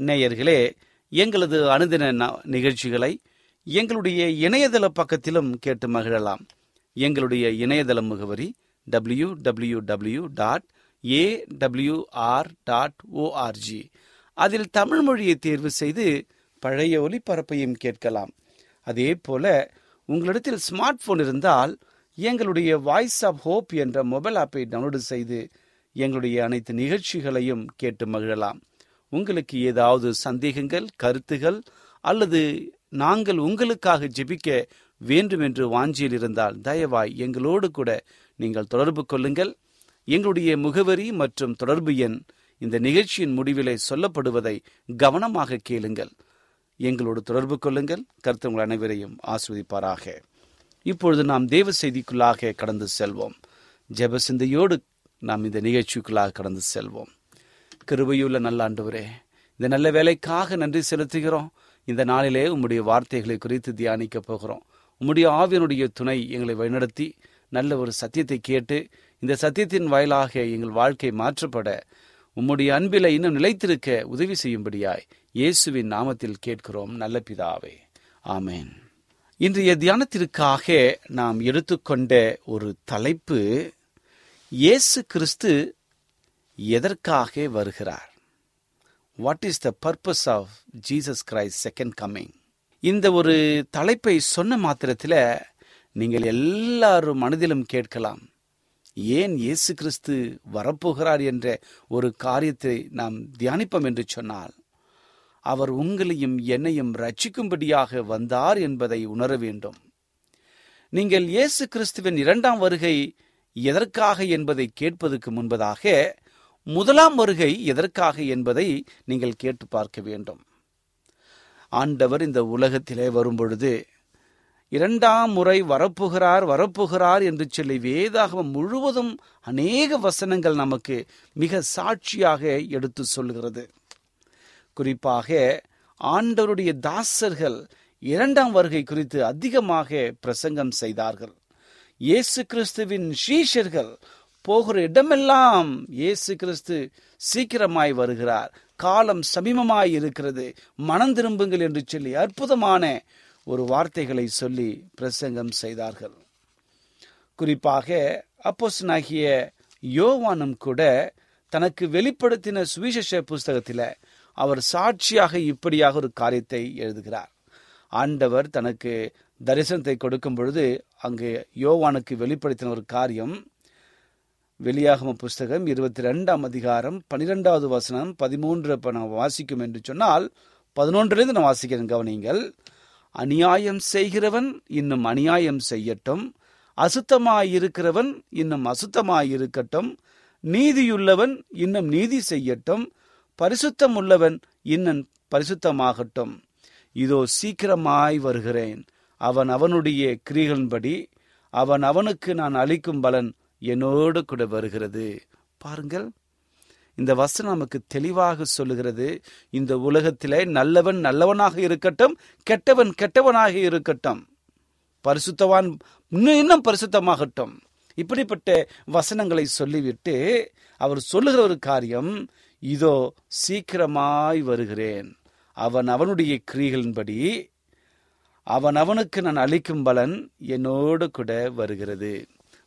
நேயர்களே எங்களது அனுதின ந- நிகழ்ச்சிகளை எங்களுடைய இணையதள பக்கத்திலும் கேட்டு மகிழலாம். எங்களுடைய இணையதள முகவரி W W W dot A AWR dot ORG அதில் தமிழ் மொழியை தேர்வு செய்து பழைய ஒலிபரப்பையும் கேட்கலாம். அதே போல உங்களிடத்தில் ஸ்மார்ட் போன் இருந்தால் எங்களுடைய வாய்ஸ் ஆஃப் ஹோப் என்ற மொபைல் ஆப்பை டவுன்லோடு செய்து எங்களுடைய அனைத்து நிகழ்ச்சிகளையும் கேட்டு மகிழலாம். உங்களுக்கு ஏதாவது சந்தேகங்கள் கருத்துகள் அல்லது நாங்கள் உங்களுக்காக ஜெபிக்க வேண்டும் என்று வாஞ்சியில் இருந்தால் தயவாய் எங்களோடு கூட நீங்கள் தொடர்பு கொள்ளுங்கள். எங்களுடைய முகவரி மற்றும் தொடர்பு எண் இந்த நிகழ்ச்சியின் முடிவிலே சொல்லப்படுவதை கவனமாக கேளுங்கள். எங்களோடு தொடர்பு கொள்ளுங்கள். கருத்து உங்கள் அனைவரையும் ஆஸ்வதிப்பாராக இப்பொழுது நாம் தேவ செய்திக்குள்ளாக கடந்து செல்வோம். ஜெப சிந்தையோடு நாம் இந்த நிகழ்ச்சிக்குள்ளாக கடந்து செல்வோம். கிருபையுள்ள நல்ல ஆண்டவரே இந்த நல்ல வேலைக்காக நன்றி செலுத்துகிறோம். இந்த நாளிலே உம்முடைய வார்த்தைகளை குறித்து தியானிக்க போகிறோம். உம்முடைய ஆவியனுடைய துணை எங்களை வழிநடத்தி நல்ல ஒரு சத்தியத்தை கேட்டு இந்த சத்தியத்தின் வாயிலாக எங்கள் வாழ்க்கை மாற்றப்பட உம்முடைய அன்பில இன்னும் நிலைத்திருக்க உதவி செய்யும்படியாய் இயேசுவின் நாமத்தில் கேட்கிறோம் நல்ல பிதாவே. ஆமேன். இன்றைய தியானத்திற்காக நாம் எடுத்துக்கொண்ட ஒரு தலைப்பு இயேசு கிறிஸ்து எதற்காக வருகிறார்? What is the purpose of Jesus Christ second coming இந்த ஒரு தலைப்பை சொன்ன மாத்திரத்தில் நீங்கள் எல்லாரும் மனதிலும் கேட்கலாம். ஏன் இயேசு கிறிஸ்து வரப்போகிறார் என்ற ஒரு காரியத்தை நாம் தியானிப்போம் என்று சொன்னால் அவர் உங்களையும் என்னையும் ரட்சிக்கும்படியாக வந்தார் என்பதை உணர வேண்டும். நீங்கள் இயேசு கிறிஸ்துவின் இரண்டாம் வருகை எதற்காக என்பதை கேட்பதற்கு முன்பதாக முதலாம் வருகை எதற்காக என்பதை நீங்கள் கேட்டு பார்க்க வேண்டும். ஆண்டவர் இந்த உலகத்திலே வரும்பொழுது இரண்டாம் முறை வரப்புகிறார் வரப்புகிறார் என்று சொல்லி வேதாகமம் முழுவதும் அநேக வசனங்கள் நமக்கு மிக சாட்சியாக எடுத்து சொல்கிறது. குறிப்பாக ஆண்டவருடைய தாசர்கள் இரண்டாம் வருகை குறித்து அதிகமாக பிரசங்கம் செய்தார்கள். இயேசு கிறிஸ்துவின் சீஷர்கள் போகிற இடமெல்லாம் இயேசு கிறிஸ்து சீக்கிரமாய் வருகிறார். காலம் சமீபமாய் இருக்கிறது. மனம் திரும்புங்கள் என்று சொல்லி அற்புதமான ஒரு வார்த்தைகளை சொல்லி பிரசங்கம் செய்தார்கள். குறிப்பாக அப்போசனாகிய யோவானும் கூட தனக்கு வெளிப்படுத்தின சுவிசேஷ புஸ்தகத்தில் அவர் சாட்சியாக இப்படியாக ஒரு காரியத்தை எழுதுகிறார். ஆண்டவர் தனக்கு தரிசனத்தை கொடுக்கும் பொழுது அங்கு யோவானுக்கு வெளிப்படுத்தின ஒரு காரியம் வெளியாகம புஸ்தகம் இருபத்தி ரெண்டாம் அதிகாரம் பனிரெண்டாவது வசனம் பதிமூன்று இப்போ நான் வாசிக்கும் என்று சொன்னால் பதினொன்றுலேருந்து நான் வாசிக்கிறேன் கவனிங்கள் அநியாயம் செய்கிறவன் இன்னும் அநியாயம் செய்யட்டும். அசுத்தமாயிருக்கிறவன் இன்னும் அசுத்தமாயிருக்கட்டும். நீதியுள்ளவன் இன்னும் நீதி செய்யட்டும். பரிசுத்தம் உள்ளவன் இன்னும் பரிசுத்தமாகட்டும். இதோ சீக்கிரமாய் வருகிறேன். அவன் அவனுடைய கிரிகளின்படி அவன் அவனுக்கு நான் அளிக்கும் பலன் என்னோடு கூட வருகிறது. பாருங்கள் இந்த வசனம் நமக்கு தெளிவாக சொல்லுகிறது. இந்த உலகத்திலே நல்லவன் நல்லவனாக இருக்கட்டும் கெட்டவன் கெட்டவனாக இருக்கட்டும். பரிசுத்தவான் இன்னும் இன்னும் பரிசுத்தமாகட்டும். இப்படிப்பட்ட வசனங்களை சொல்லிவிட்டு அவர் சொல்லுகிற ஒரு காரியம் இதோ சீக்கிரமாய் வருகிறேன். அவன் அவனுடைய கிரிகளின்படி அவன் அவனுக்கு நான் அளிக்கும் பலன் என்னோடு கூட வருகிறது.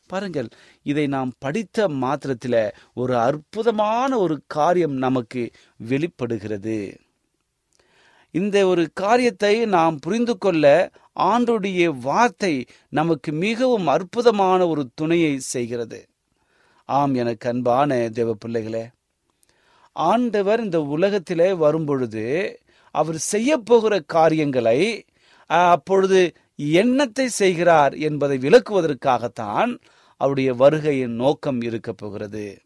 பாருங்கள் இதை நாம் படித்த மாத்திரத்தில் ஒரு அற்புதமான ஒரு காரியம் நமக்கு வெளிப்படுகிறது. இந்த ஒரு காரியத்தை நாம் புரிந்து கொள்ள ஆண்டுடைய வார்த்தை நமக்கு மிகவும் அற்புதமான ஒரு துணையை செய்கிறது. ஆம் எனக்கு அன்பான தேவ பிள்ளைகளே ஆண்டவர் இந்த உலகத்திலே வரும்பொழுது அவர் செய்ய போகிற காரியங்களை அப்பொழுது என்னத்தை செய்கிறார் என்பதை விளக்குவதற்காகத்தான் அவருடைய வருகையின் நோக்கம் இருக்கப் போகிறது.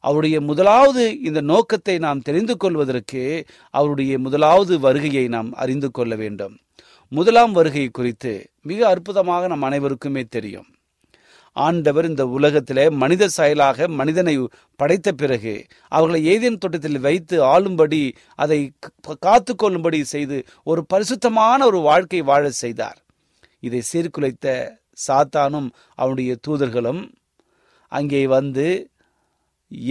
அவருடைய முதலாவது இந்த நோக்கத்தை நாம் தெரிந்து கொள்வதற்கு அவருடைய முதலாவது வருகையை நாம் அறிந்து கொள்ள வேண்டும். முதலாம் வருகை குறித்து மிக அற்புதமாக நம் அனைவருக்குமே தெரியும். ஆண்டவர் இந்த உலகத்திலே மனித செயலாக மனிதனை படைத்த பிறகு அவர்களை ஏதேன் தோட்டத்தில் வைத்து ஆளும்படி அதை காத்து கொள்ளும்படி செய்து ஒரு பரிசுத்தமான ஒரு வாழ்க்கை வாழ செய்தார். இதை சீர்குலைத்த சாத்தானும் அவனுடைய தூதர்களும் அங்கே வந்து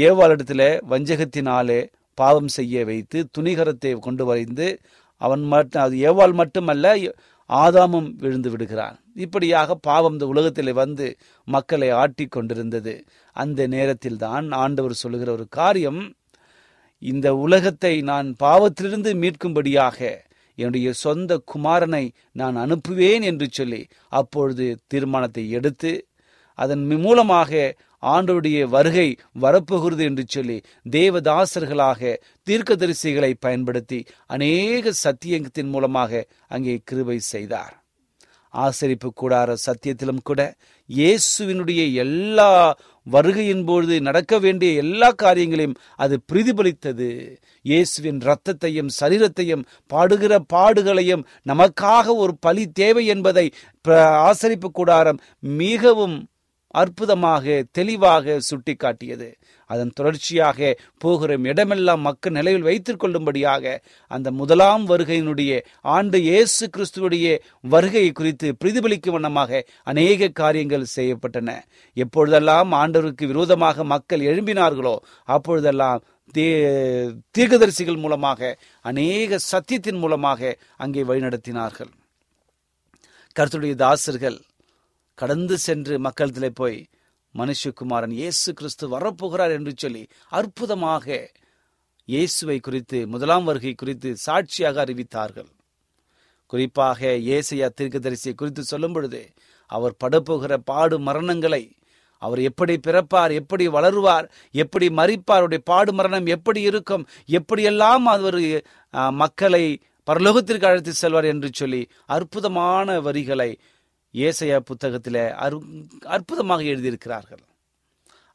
ஏவாளிடத்தில் வஞ்சகத்தினாலே பாவம் செய்ய வைத்து துணிகரத்தை கொண்டு வரைந்து அவன் மட்டும் அது ஏவாள் மட்டுமல்ல ஆதாமும் விழுந்து விடுகிறான். இப்படியாக பாவம் இந்த உலகத்தில் வந்து மக்களை ஆட்டி கொண்டிருந்தது. அந்த நேரத்தில் தான் ஆண்டவர் சொல்லுகிற ஒரு காரியம் இந்த உலகத்தை நான் பாவத்திலிருந்து மீட்கும்படியாக என்னுடைய சொந்த குமாரனை நான் அனுப்புவேன் என்று சொல்லி அப்பொழுது தீர்மானத்தை எடுத்து அதன் மூலமாக ஆண்டவுடைய வருகை வரப்போகிறது என்று சொல்லி தேவதாசர்களாக தீர்க்கதரிசிகளை பயன்படுத்தி அநேக சத்தியத்தின் மூலமாக அங்கே கிருபை செய்தார். ஆசரிப்பு கூடார சத்தியத்திலும் கூட இயேசுவினுடைய எல்லா வருகையின் பொழுது நடக்க வேண்டிய எல்லா காரியங்களையும் அது பிரதிபலித்தது. இயேசுவின் இரத்தத்தையும் சரீரத்தையும் பாடுகிற பாடுகளையும் நமக்காக ஒரு பலி தேவை என்பதை ஆசரிப்பு கூடாரம் மிகவும் அற்புதமாக தெளிவாக சுட்டிக்காட்டியது. அதன் தொடர்ச்சியாக போகிற இடமெல்லாம் மக்கள் நிலையில் வைத்துக் கொள்ளும்படியாக அந்த முதலாம் வருகையினுடைய ஆண்டு இயேசு கிறிஸ்துவடைய வருகை குறித்து பிரதிபலிக்கும் வண்ணமாக அநேக காரியங்கள் செய்யப்பட்டன. எப்பொழுதெல்லாம் ஆண்டவருக்கு விரோதமாக மக்கள் எழும்பினார்களோ அப்பொழுதெல்லாம் தீ- தீர்க்கதரிசிகள் மூலமாக அநேக சத்தியத்தின் மூலமாக அங்கே வழிநடத்தினார்கள். கருத்துடைய தாசர்கள் கடந்து சென்று மக்களத்திலே போய் மனுஷகுமாரன் இயேசு கிறிஸ்து வரப்போகிறார் என்று சொல்லி அற்புதமாக இயேசுவை குறித்து முதலாம் வருகை குறித்து சாட்சியாக அறிவித்தார்கள். குறிப்பாக ஏசையா தீர்க்கதரிசியை குறித்து சொல்லும் பொழுது அவர் படப்போகிற பாடு மரணங்களை அவர் எப்படி பிறப்பார் எப்படி வளருவார் எப்படி மறிப்பார் அவருடைய பாடு மரணம் எப்படி இருக்கும் எப்படியெல்லாம் அவர் மக்களை பரலோகத்திற்கு அழைத்து செல்வார் என்று சொல்லி அற்புதமான வரிகளை ஏசையா புத்தகத்தில் அரு அற்புதமாக எழுதியிருக்கிறார்கள்.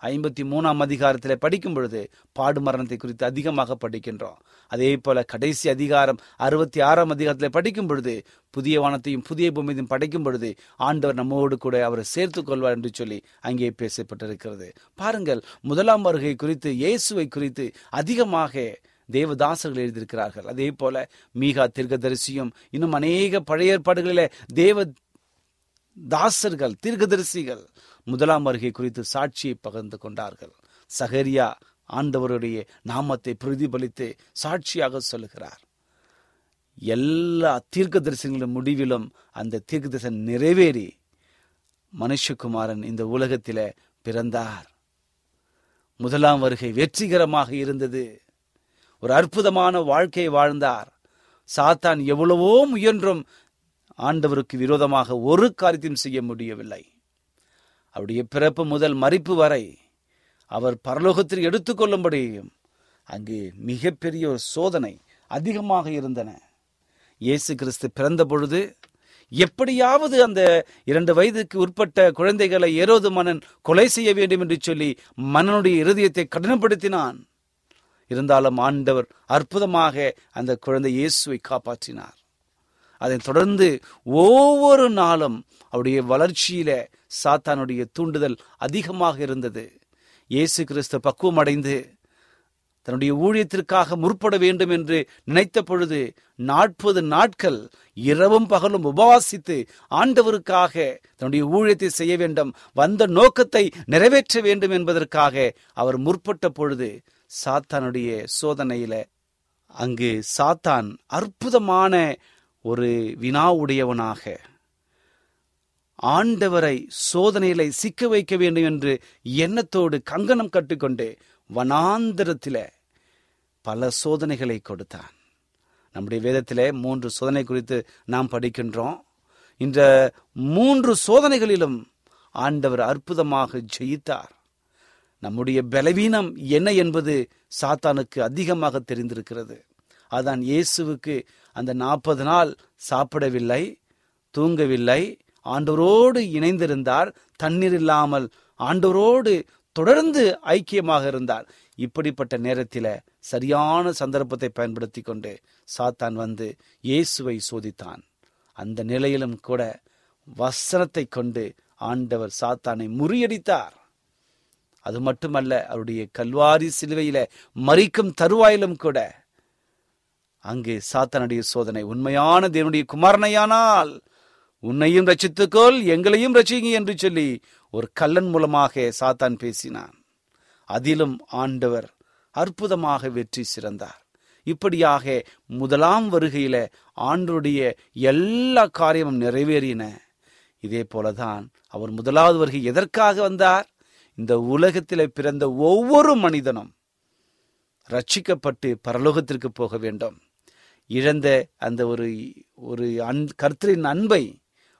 ஐம்பத்தி மூணாம் அதிகாரத்தில் படிக்கும் பொழுது பாடு மரணத்தை குறித்து அதிகமாக படிக்கின்றோம். அதே போல கடைசி அதிகாரம் அறுபத்தி ஆறாம் அதிகாரத்தில் படிக்கும் பொழுது புதிய வானத்தையும் புதிய பூமியையும் படைக்கும் பொழுது ஆண்டவர் நம்மோடு கூட அவரை சேர்த்து கொள்வார் என்று சொல்லி அங்கே பேசப்பட்டிருக்கிறது. பாருங்கள் முதலாம் வருகை குறித்து இயேசுவை குறித்து அதிகமாக தேவதாசர்கள் எழுதியிருக்கிறார்கள். அதே போல மீகா தீர்க்கதரிசியும் இன்னும் அநேக பழைய ஏற்பாடுகளில தேவ தாசர்கள் தீர்க்கதரிசிகள் முதலாம் வருகை குறித்து சாட்சியை பகிர்ந்து கொண்டார்கள். சகரியா ஆண்டவருடைய நாமத்தை பிரதிபலித்து சாட்சியாக சொல்லுகிறார். எல்லா தீர்க்க தரிசனங்களின் முடிவிலும் அந்த தீர்க்க தரிசனம் நிறைவேறி மனுஷகுமாரன் இந்த உலகத்தில் பிறந்தார். முதலாம் வருகை வெற்றிகரமாக இருந்தது. ஒரு அற்புதமான வாழ்க்கையை வாழ்ந்தார். சாத்தான் எவ்வளவோ முயன்றும் ஆண்டவருக்கு விரோதமாக ஒரு காரியத்தையும் செய்ய முடியவில்லை. அவருடைய பிறப்பு முதல் மறிப்பு வரை அவர் பரலோகத்தில் எடுத்துக்கொள்ளும்படியும் அங்கு மிகப்பெரிய ஒரு சோதனை அதிகமாக இருந்தன. இயேசு கிறிஸ்து பிறந்த பொழுது எப்படியாவது அந்த இரண்டு வயதுக்கு உட்பட்ட குழந்தைகளை ஏரோது மன்னன் கொலை செய்ய வேண்டும் என்று சொல்லி மன்னனுடைய இருதயத்தை கடினப்படுத்தினான். இருந்தாலும் ஆண்டவர் அற்புதமாக அந்த குழந்தை இயேசுவை காப்பாற்றினார். அதைத் தொடர்ந்து ஒவ்வொரு நாளும் அவருடைய வளர்ச்சியில சாத்தானுடைய தூண்டுதல் அதிகமாக இருந்தது. இயேசு கிறிஸ்து பக்குவம் அடைந்து தன்னுடைய ஊழியத்திற்காக முற்பட வேண்டும் என்று நினைத்த பொழுது நாற்பது நாட்கள் இரவும் பகலும் உபவாசித்து ஆண்டவருக்காக தன்னுடைய ஊழியத்தை செய்ய வேண்டும் வந்த நோக்கத்தை நிறைவேற்ற வேண்டும் என்பதற்காக அவர் முற்பட்ட பொழுது சாத்தானுடைய சோதனையில அங்கு சாத்தான் அற்புதமான ஒரு வினா உடையவனாக ஆண்டவரை சோதனையில சிக்க வைக்க வேண்டும் என்று எண்ணத்தோடு கங்கணம் கட்டுக்கொண்டு வனாந்திரத்தில பல சோதனைகளை கொடுத்தான். நம்முடைய வேதத்திலே மூன்று சோதனை குறித்து நாம் படிக்கின்றோம். இந்த மூன்று சோதனைகளிலும் ஆண்டவர் அற்புதமாக ஜெயித்தார். நம்முடைய பலவீனம் என்ன என்பது சாத்தானுக்கு அதிகமாக தெரிந்திருக்கிறது. அதான் இயேசுவுக்கு அந்த நாற்பது நாள் சாப்பிடவில்லை தூங்கவில்லை. ஆண்டவரோடு இணைந்திருந்தார். தண்ணீர் இல்லாமல் ஆண்டவரோடு தொடர்ந்து ஐக்கியமாக இருந்தார். இப்படிப்பட்ட நேரத்தில் சரியான சந்தர்ப்பத்தை பயன்படுத்தி கொண்டு சாத்தான் வந்து இயேசுவை சோதித்தான். அந்த நிலையிலும் கூட வசனத்தை கொண்டு ஆண்டவர் சாத்தானை முறியடித்தார். அது மட்டுமல்ல அவருடைய கல்வாரி சிலுவையில மறிக்கும் தருவாயிலும் கூட அங்கே சாத்தனுடைய சோதனை. உண்மையான தேவனுடைய குமாரனையானால் உன்னையும் ரச்சித்துக்கொள் எங்களையும் ரட்சிங்க என்று சொல்லி ஒரு கல்லன் மூலமாக சாத்தான் பேசினான். அதிலும் ஆண்டவர் அற்புதமாக வெற்றி சிறந்தார். இப்படியாக முதலாம் வருகையில ஆண்டருடைய எல்லா காரியமும் நிறைவேறின. இதே போலதான் அவர் முதலாவது வருகை எதற்காக வந்தார்? இந்த உலகத்திலே பிறந்த ஒவ்வொரு மனிதனும் ரட்சிக்கப்பட்டு பரலோகத்திற்கு போக வேண்டும். இழந்த அந்த ஒரு ஒரு அன் கர்த்தரின் அன்பை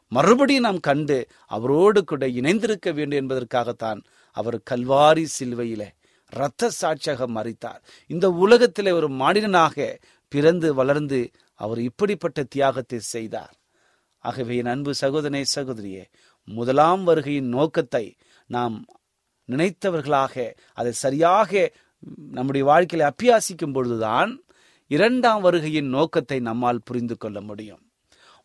மறுபடியும் நாம் கண்டு அவரோடு கூட இணைந்திருக்க வேண்டும் என்பதற்காகத்தான் அவர் கல்வாரி சிலுவையில இரத்த சாட்சியாக மறித்தார் இந்த உலகத்திலே ஒரு மாநிலனாக பிறந்து வளர்ந்து அவர் இப்படிப்பட்ட தியாகத்தை செய்தார். ஆகவே என் அன்பு சகோதரனே சகோதரியே முதலாம் வருகையின் நோக்கத்தை நாம் நினைத்தவர்களாக அதை சரியாக நம்முடைய வாழ்க்கையில் அப்பியாசிக்கும் பொழுதுதான் இரண்டாம் வருகையின் நோக்கத்தை நம்மால் புரிந்து கொள்ள முடியும்.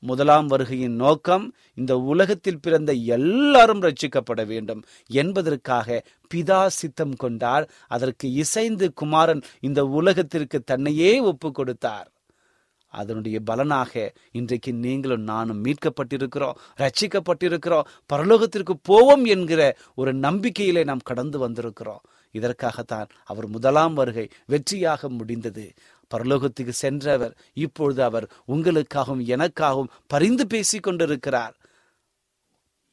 முதலாம் வருகையின் நோக்கம் இந்த உலகத்தில் பிறந்த எல்லாரும் ரட்சிக்கப்பட வேண்டும் என்பதற்காக பிதா சித்தம் கொண்டார். அதற்கு இசைந்து குமாரன் இந்த உலகத்திற்கு தன்னையே ஒப்பு கொடுத்தார். அதனுடைய பலனாக இன்றைக்கு நீங்களும் நானும் மீட்கப்பட்டிருக்கிறோம் ரட்சிக்கப்பட்டிருக்கிறோம் பரலோகத்திற்கு போவோம் என்கிற ஒரு நம்பிக்கையிலே நாம் கடந்து வந்திருக்கிறோம். இதற்காகத்தான் அவர் முதலாம் வருகை வெற்றியாக முடிந்தது. பரலோகத்துக்கு சென்றவர். இப்பொழுது அவர் உங்களுக்காகவும் எனக்காகவும் பரிந்து பேசிக் கொண்டிருக்கிறார்.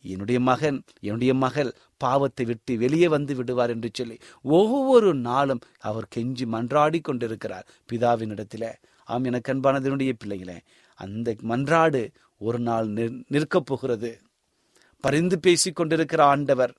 என்னுடைய மகன் என்னுடைய மகள் பாவத்தை விட்டு வெளியே வந்து விடுவார் என்று சொல்லி ஒவ்வொரு நாளும் அவர் கெஞ்சி மன்றாடி கொண்டிருக்கிறார். பிதாவினிடத்தில ஆம் எனக்கு அன்பானதனுடைய பிள்ளைகளே அந்த மன்றாடு ஒரு நாள் நிற்கப் போகிறது. பரிந்து பேசிக் கொண்டிருக்கிற ஆண்டவர்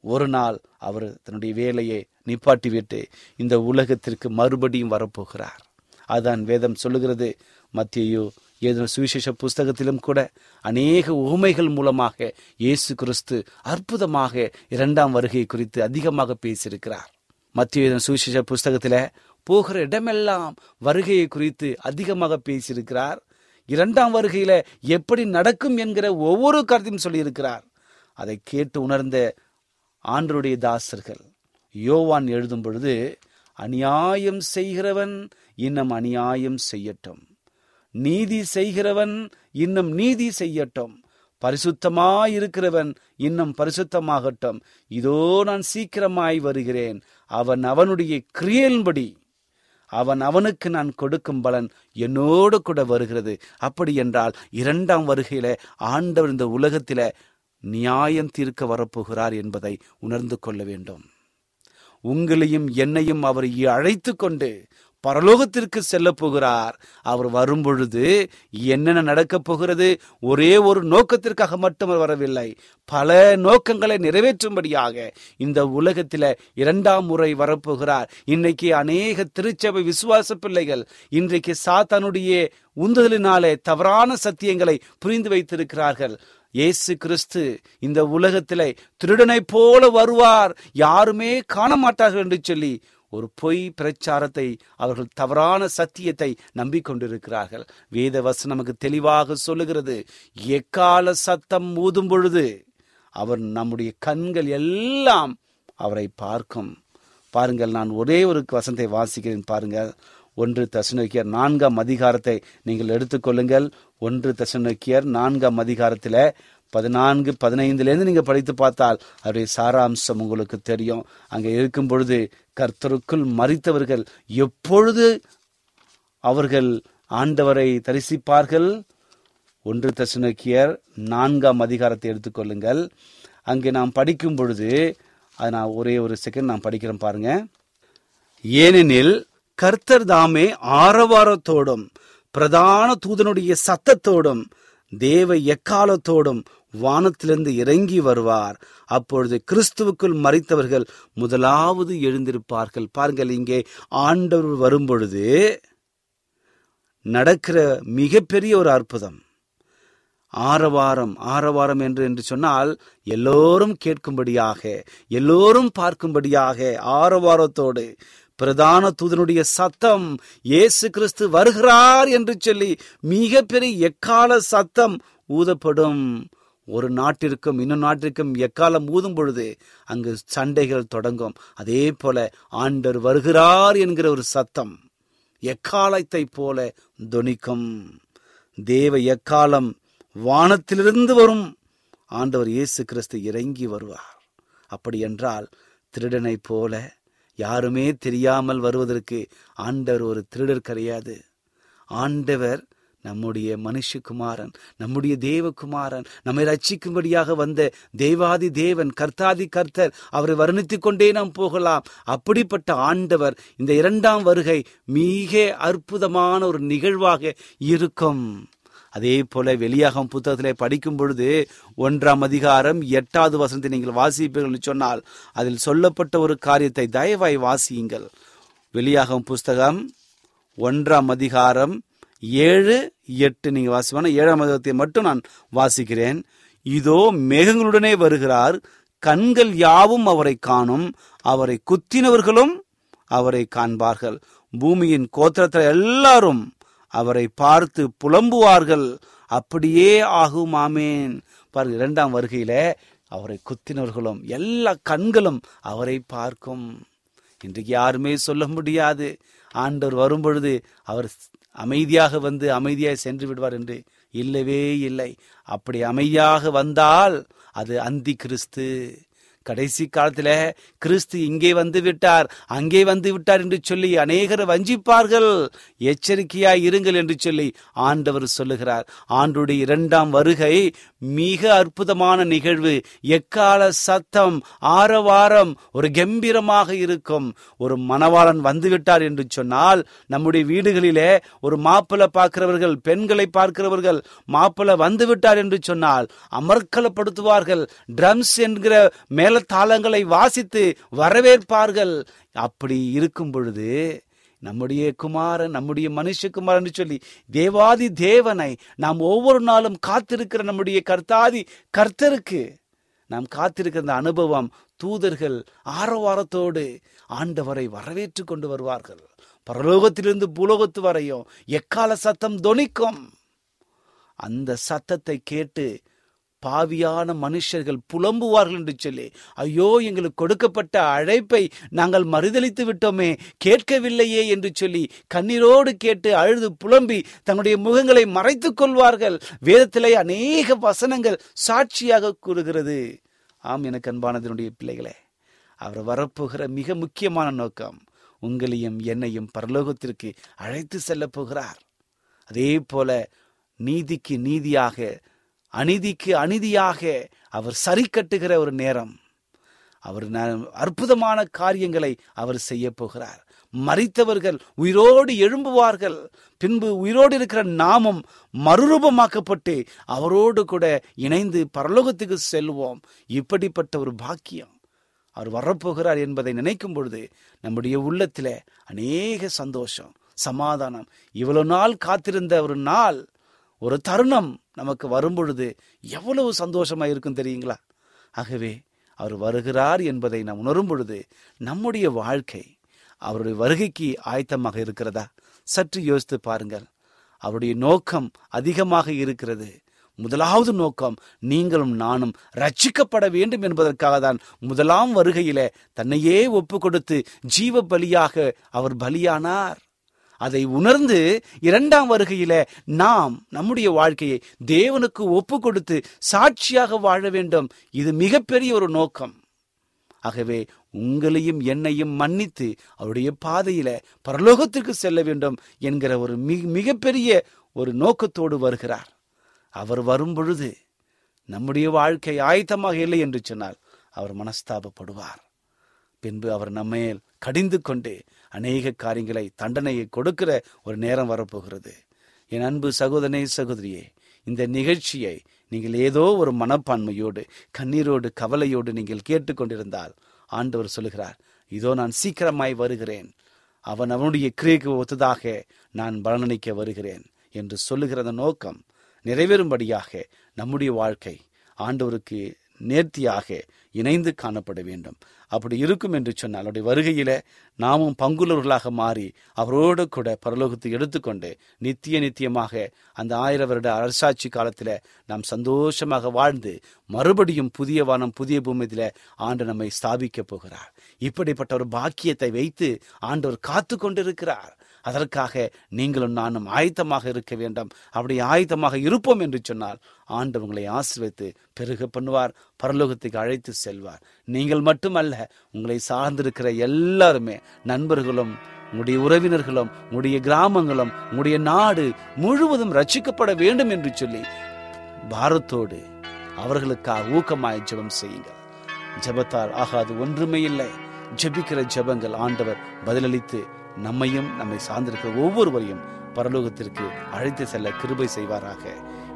ஒரு நாள் அவர் தன்னுடைய வேலையை நிப்பாட்டி விட்டு இந்த உலகத்திற்கு மறுபடியும் வரப்போகிறார். அதான் வேதம் சொல்லுகிறது. மத்தியோ ஏதோ சுவிசேஷ புஸ்தகத்திலும் கூட அநேக உவமைகள் மூலமாக இயேசு கிறிஸ்து அற்புதமாக இரண்டாம் வருகை குறித்து அதிகமாக பேசியிருக்கிறார். மத்திய சுவிசேஷ புஸ்தகத்தில் போகிற இடமெல்லாம் வருகையை குறித்து அதிகமாக பேசியிருக்கிறார். இரண்டாம் வருகையில எப்படி நடக்கும் என்கிற ஒவ்வொரு கருத்தையும் சொல்லியிருக்கிறார். அதை கேட்டு உணர்ந்த ஆண்டருடைய தாசர்கள் யோவான் எழுதும் பொழுது அநியாயம் செய்கிறவன் இன்னும் அநியாயம் செய்யட்டும். நீதி செய்கிறவன் இன்னும் நீதி செய்யட்டும். பரிசுத்தமாயிருக்கிறவன் இன்னும் பரிசுத்தமாகட்டும். இதோ நான் சீக்கிரமாய் வருகிறேன். அவன் அவனுடைய கிரியல்படி அவன் அவனுக்கு நான் கொடுக்கும் பலன் என்னோடு கூட வருகிறது. அப்படி என்றால் இரண்டாம் வருகையில ஆண்டவர் இந்த உலகத்தில நியாயம் தீர்க்க வரப்போகிறார் என்பதை உணர்ந்து கொள்ள வேண்டும். உங்களையும் என்னையும் அவர் அழைத்து கொண்டு பரலோகத்திற்கு செல்ல போகிறார். அவர் வரும்பொழுது என்னென்ன நடக்கப் போகிறது? ஒரே ஒரு நோக்கத்திற்காக மட்டும் அவர் வரவில்லை. பல நோக்கங்களை நிறைவேற்றும்படியாக இந்த உலகத்தில இரண்டாம் முறை வரப்போகிறார். இன்னைக்கு அநேக திருச்சபை விசுவாச பிள்ளைகள் இன்றைக்கு சாத்தானுடைய உந்துதலினாலே தவறான சத்தியங்களை புரிந்து வைத்திருக்கிறார்கள். இயேசு கிறிஸ்து இந்த உலகத்திலே திருடனை போல வருவார். யாருமே காண மாட்டார்கள் என்று சொல்லி ஒரு பொய் பிரச்சாரத்தை அவர்கள் தவறான சத்தியத்தை நம்பிக்கொண்டிருக்கிறார்கள். வேத வசனம் நமக்கு தெளிவாக சொல்லுகிறது எக்கால சத்தம் ஊதும் பொழுது அவர் நம்முடைய கண்கள் எல்லாம் அவரை பார்க்கும். பாருங்கள் நான் ஒரே ஒரு வசனத்தை வாசிக்கிறேன் பாருங்கள் ஒன்று தசநோக்கியர் நான்காம் அதிகாரத்தை நீங்கள் எடுத்துக்கொள்ளுங்கள் ஒன்று தசநோக்கியர் நான்காம் அதிகாரத்தில் பதினான்கு பதினைந்துலேருந்து நீங்கள் படித்து பார்த்தால் அவருடைய சாராம்சம் உங்களுக்கு தெரியும். அங்கே இருக்கும் பொழுது கர்த்தருக்குள் மறித்தவர்கள் எப்பொழுது அவர்கள் ஆண்டவரை தரிசிப்பார்கள்? ஒன்று தசுனக்கியர் நான்காம் அதிகாரத்தை எடுத்துக்கொள்ளுங்கள் அங்கே நாம் படிக்கும் பொழுது அதை நான் ஒரே ஒரு செகண்ட் நான் படிக்கிறேன் பாருங்க. ஏனெனில் கர்த்தர் தாமே ஆரவாரத்தோடும் பிரதான தூதனுடைய சத்தத்தோடும் தேவ எக்காலத்தோடும் வானத்திலிருந்து இறங்கி வருவார். அப்பொழுது கிறிஸ்துவுக்குள் மறித்தவர்கள் முதலாவது எழுந்திருப்பார்கள். பாருங்கள் இங்கே ஆண்டவர் வரும்பொழுது நடக்கிற மிகப்பெரிய ஒரு அற்புதம். ஆரவாரம் ஆரவாரம் என்று என்று சொன்னால் எல்லோரும் கேட்கும்படியாக எல்லோரும் பார்க்கும்படியாக ஆரவாரத்தோடு பிரதான தூதனுடைய சத்தம் இயேசு கிறிஸ்து வருகிறார் என்று சொல்லி மிகப்பெரிய எக்கால சத்தம் ஊதப்படும். ஒரு நாட்டிற்கும் இன்னும் நாட்டிற்கும் எக்காலம் ஊதும் பொழுது அங்கு சண்டைகள் தொடங்கும். அதே போல ஆண்டர் வருகிறார் என்கிற ஒரு சத்தம் எக்காலத்தை போல தொனிக்கும் தேவ எக்காலம் வானத்திலிருந்து வரும். ஆண்டவர் இயேசு கிறிஸ்து இறங்கி வருவார். அப்படி என்றால் திருடனைப் போல யாருமே தெரியாமல் வருவதற்கு ஆண்டவர் ஒரு திருடர் கிடையாது. ஆண்டவர் நம்முடைய மனுஷகுமாரன் நம்முடைய தேவகுமாரன் நம்மை ரட்சிக்கும்படியாக வந்த தேவாதி தேவன் கர்த்தாதி கர்த்தர் அவரை வர்ணித்து கொண்டே நாம் போகலாம். அப்படிப்பட்ட ஆண்டவர் இந்த இரண்டாம் வருகை மிக அற்புதமான ஒரு நிகழ்வாக இருக்கும். அதே போல வெளியாகும் புத்தகத்திலே படிக்கும் பொழுது ஒன்றாம் அதிகாரம் எட்டாவது வசனத்தை நீங்கள் வாசிப்பீர்கள் என்று சொன்னால் அதில் சொல்லப்பட்ட ஒரு காரியத்தை தயவாய் வாசியுங்கள். வெளியாகும் புஸ்தகம் ஒன்றாம் அதிகாரம் ஏழு எட்டு நீங்க வாசிப்பான? ஏழாம் அதிகாரத்தை மட்டும் நான் வாசிக்கிறேன். இதோ மேகங்களுடனே வருகிறார். கண்கள் யாவும் அவரை காணும். அவரை குத்தினவர்களும் அவரை காண்பார்கள். பூமியின் கோத்திரத்தில் எல்லாரும் அவரை பார்த்து புலம்புவார்கள். அப்படியே ஆகும் ஆமேன். பாருங்க இரண்டாம் வருகையில அவரை குத்தினவர்களும் எல்லா கண்களும் அவரை பார்க்கும். இன்றைக்கு யாருமே சொல்ல முடியாது. ஆண்டவர் வரும்பொழுது அவர் அமைதியாக வந்து அமைதியாக சென்று விடுவார் என்று இல்லவே இல்லை. அப்படி அமைதியாக வந்தால் அது அந்தி கிறிஸ்து. கடைசி காலத்தில் கிறிஸ்து இங்கே வந்து விட்டார் அங்கே வந்து விட்டார் என்று சொல்லி அநேகர் வஞ்சிப்பார்கள். எச்சரிக்கையாய் இருங்கள் என்று சொல்லி ஆண்டவர் சொல்லுகிறார். ஆண்டுடைய இரண்டாம் வருகை மிக அற்புதமான நிகழ்வு. எக்கால சத்தம் ஆரவாரம் ஒரு கம்பீரமாக இருக்கும். ஒரு மணவாளன் வந்துவிட்டார் என்று சொன்னால் நம்முடைய வீடுகளிலே ஒரு மாப்பிளை பார்க்கிறவர்கள் பெண்களை பார்க்கிறவர்கள் மாப்பிளை வந்துவிட்டார் என்று சொன்னால் அமர்க்கலப்படுத்துவார்கள். ட்ரம்ஸ் என்கிற மேலத்தாளங்களை வாசித்து வரவேற்பார்கள். அப்படி இருக்கும் பொழுது நம்முடைய குமாரன் நம்முடைய மனுஷகுமாரன் சொல்லி தேவாதி தேவனை நாம் ஒவ்வொரு நாளும் காத்திருக்கிற நம்முடைய கர்த்தாதி கர்த்தருக்கு நாம் காத்திருக்கிற அந்த அனுபவம் தூதர்கள் ஆரவாரத்தோடு ஆண்டவரை வரவேற்று கொண்டு வருவார்கள். பரலோகத்திலிருந்து பூலோகத்து வரையும் எக்கால சத்தம் தொனிக்கும். அந்த சத்தத்தை கேட்டு பாவியான மனுஷர்கள் புலம்புவார்கள் என்று சொல்லி ஐயோ எங்களுக்கு கொடுக்கப்பட்ட அழைப்பை நாங்கள் மறுதளித்து விட்டோமே கேட்கவில்லையே என்று சொல்லி கண்ணீரோடு கேட்டு அழுது புலம்பி தங்களுடைய முகங்களை மறைத்துக் கொள்வார்கள். வேதத்திலே அநேக வசனங்கள் சாட்சியாக கூறுகிறது. ஆம் எனக்கு அன்பானதனுடைய பிள்ளைகளே அவர் வரப்போகிற மிக முக்கியமான நோக்கம் உங்களையும் என்னையும் பரலோகத்திற்கு அழைத்து செல்ல போகிறார். அதே போல நீதிக்கு நீதியாக அநீதிக்கு அநீதியாக அவர் சரி கட்டுகிற ஒரு நேரம். அவர் அற்புதமான காரியங்களை அவர் செய்ய போகிறார். மறித்தவர்கள் உயிரோடு எழும்புவார்கள். பின்பு உயிரோடு இருக்கிற நாமம் மறுரூபமாக்கப்பட்டு அவரோடு கூட இணைந்து பரலோகத்துக்கு செல்வோம். இப்படிப்பட்ட ஒரு பாக்கியம் அவர் வரப்போகிறார் என்பதை நினைக்கும் பொழுது நம்முடைய உள்ளத்தில் அநேக சந்தோஷம் சமாதானம். இவ்வளவு நாள் காத்திருந்த ஒரு நாள் ஒரு தருணம் நமக்கு வரும்பொழுது எவ்வளவு சந்தோஷமா இருக்கும் தெரியுங்களா? ஆகவே அவர் வருகிறார் என்பதை நாம் உணரும் பொழுது நம்முடைய வாழ்க்கை அவருடைய வருகைக்கு ஆயத்தமாக இருக்கிறதா? சற்று யோசித்து பாருங்கள். அவருடைய நோக்கம் அதிகமாக இருக்கிறது. முதலாவது நோக்கம் நீங்களும் நானும் ரட்சிக்கப்பட வேண்டும் என்பதற்காக தான் முதலாம் வருகையில தன்னையே ஒப்பு கொடுத்து ஜீவ பலியாக அவர் பலியானார். அதை உணர்ந்து இரண்டாம் வருகையில நாம் நம்முடைய வாழ்க்கையை தேவனுக்கு ஒப்பு கொடுத்து சாட்சியாக வாழ வேண்டும். இது மிகப்பெரிய ஒரு நோக்கம். ஆகவே உங்களையும் என்னையும் மன்னித்து அவருடைய பாதையில பரலோகத்திற்கு செல்ல வேண்டும் என்கிற ஒரு மிக மிகப்பெரிய ஒரு நோக்கத்தோடு வருகிறார். அவர் வரும் பொழுது நம்முடைய வாழ்க்கை ஆயத்தமாக இல்லை என்று சொன்னால் அவர் மனஸ்தாபப்படுவார். பின்பு அவர் நம்மேல் கடிந்து கொண்டு அநேக காரியங்களை தண்டனையை கொடுக்கிற ஒரு நேரம் வரப்போகிறது. என் அன்பு சகோதரனே சகோதரியே இந்த நிகழ்ச்சியை நீங்கள் ஏதோ ஒரு மனப்பான்மையோடு கண்ணீரோடு கவலையோடு நீங்கள் கேட்டுக்கொண்டிருந்தால் ஆண்டவர் சொல்லுகிறார் இதோ நான் சீக்கிரமாய் வருகிறேன். அவன் அவனுடைய கிரியைக்கு ஒத்ததாக நான் பலனளிக்க வருகிறேன் என்று சொல்லுகிற அந்த நோக்கம் நிறைவேறும்படியாக நம்முடைய வாழ்க்கை ஆண்டவருக்கு நேர்த்தியாக இணைந்து காணப்பட வேண்டும். அப்படி இருக்கும் என்று சொன்னால் அவருடைய வருகையில நாமும் பங்குள்ளவர்களாக மாறி அவரோடு கூட பரலோகத்தை எடுத்துக்கொண்டு நித்திய நித்தியமாக அந்த ஆயிர வருட அரசாட்சி காலத்துல நாம் சந்தோஷமாக வாழ்ந்து மறுபடியும் புதிய வானம் புதிய பூமியில ஆண்டு நம்மை ஸ்தாபிக்க போகிறார். இப்படிப்பட்ட ஒரு பாக்கியத்தை வைத்து ஆண்டவர் காத்து கொண்டிருக்கிறார். அதற்காக நீங்களும் நானும் ஆயத்தமாக இருக்க வேண்டும். அப்படி ஆயத்தமாக இருப்போம் என்று சொன்னால் ஆண்டு உங்களை ஆசிர்வித்து பெருக பண்ணுவார் பரலோகத்துக்கு அழைத்து செல்வார். நீங்கள் மட்டுமல்ல உங்களை சார்ந்திருக்கிற எல்லாருமே நண்பர்களும் உங்களுடைய உறவினர்களும் உங்களுடைய கிராமங்களும் உங்களுடைய நாடு முழுவதும் ரட்சிக்கப்பட வேண்டும் என்று சொல்லி பாரத்தோடு அவர்களுக்காக ஊக்கமாய் ஜெபம் செய்யுங்கள். ஜெபத்தால் ஆகாது ஒன்றுமே இல்லை. ஜெபிக்கிற ஜெபங்கள் ஆண்டவர் பதிலளித்து நம்மையும் நம்மை சார்ந்திருக்கிற ஒவ்வொருவரையும் பரலோகத்திற்கு அழைத்து செல்ல கிருபை செய்வாராக.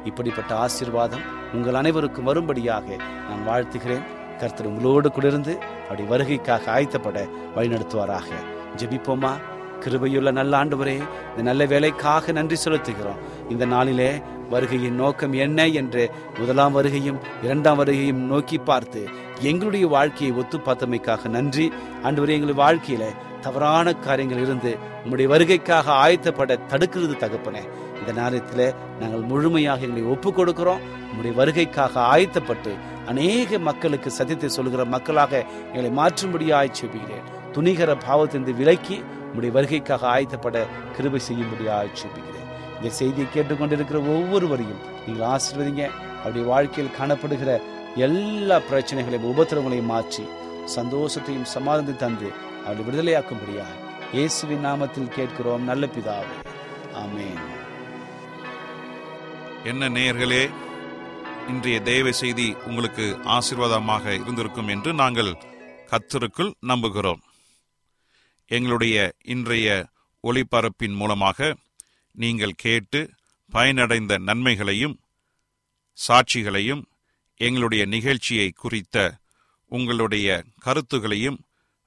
இப்படிப்பட்ட ஆசீர்வாதம் உங்கள் அனைவருக்கும் வரும்படியாக நான் வாழ்த்துகிறேன். கர்த்தர் உங்களோடு கூடிருந்து அப்படி வருகைக்காக ஆயத்தப்பட வழிநடத்துவாராக. ஜெபிப்போமா? கிருபையுள்ள நல்ல ஆண்டவரே இந்த நல்ல வேலைக்காக நன்றி செலுத்துகிறோம். இந்த நாளிலே வருகையின் நோக்கம் என்ன என்று முதலாம் வருகையும் இரண்டாம் வருகையும் நோக்கி பார்த்து எங்களுடைய வாழ்க்கையை ஒத்து பார்த்தமைக்காக நன்றி. ஆண்டு எங்களுடைய வாழ்க்கையில தவறான காரியங்கள் இருந்து உங்களுடைய வருகைக்காக ஆயத்தப்பட தடுக்கிறது தகப்பனே. இந்த நேரத்தில் நாங்கள் முழுமையாக எங்களை ஒப்பு கொடுக்கிறோம் உங்களுடைய வருகைக்காக ஆயத்தப்பட்டு அநேக மக்களுக்கு சத்தியத்தை சொல்கிற மக்களாக எங்களை மாற்றும்படியாய் செபிக்கிறேன் துணிகர பாவத்திலிருந்து விலக்கி உங்களுடைய வருகைக்காக ஆயத்தப்பட கிருபை செய்யும்படியாய் செபிக்கிறேன் இந்த செய்தியை கேட்டுக்கொண்டிருக்கிற ஒவ்வொருவரையும் நீங்கள் ஆசிர்வதிங்க. அவருடைய வாழ்க்கையில் காணப்படுகிற எல்லா பிரச்சனைகளையும் உபத்திரங்களையும் மாற்றி சந்தோஷத்தையும் சமாதானத்தையும் தந்து அவளை விடுதலையாக்கும்படியாய் இயேசுவின் நாமத்தில் கேட்கிறோம் நல்ல பிதாவே. ஆமேன். என்ன நேயர்களே இன்றைய தேவ செய்தி உங்களுக்கு ஆசீர்வாதமாக இருந்திருக்கும் என்று நாங்கள் கத்தருக்குள் நம்புகிறோம். எங்களுடைய இன்றைய ஒளிபரப்பின் மூலமாக நீங்கள் கேட்டு பயனடைந்த நன்மைகளையும் சாட்சிகளையும் எங்களுடைய நிகழ்ச்சியை குறித்த உங்களுடைய கருத்துகளையும்